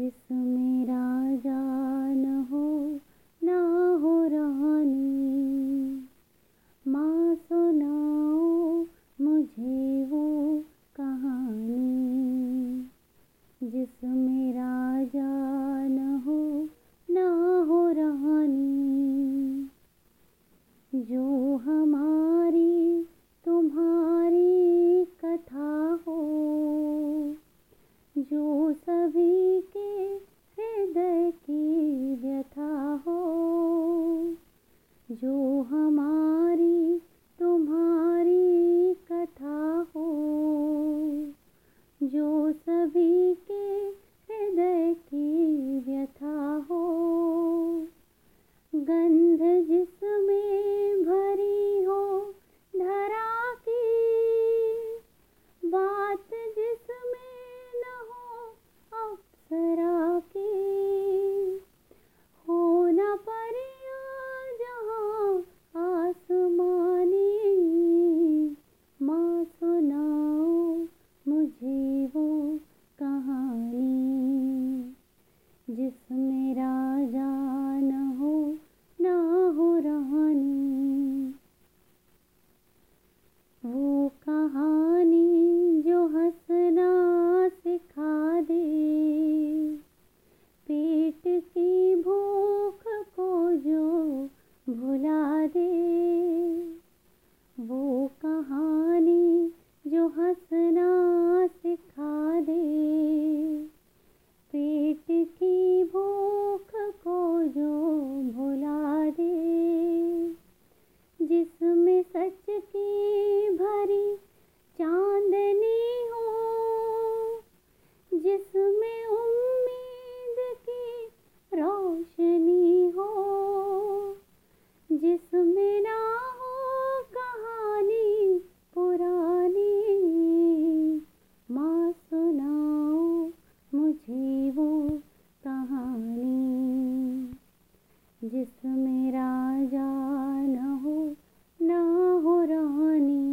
जिसमें राजा न हो, ना हो रानी। माँ सुनाओ मुझे वो कहानी। जिसमें राजा न हो, ना हो रानी। जो हमारा जो सभी के भरी हो, जिसमें उम्मीद की रोशनी हो, जिसमें ना हो कहानी पुरानी। मुझे वो कहानी, जिसमें राजा न हो, ना रानी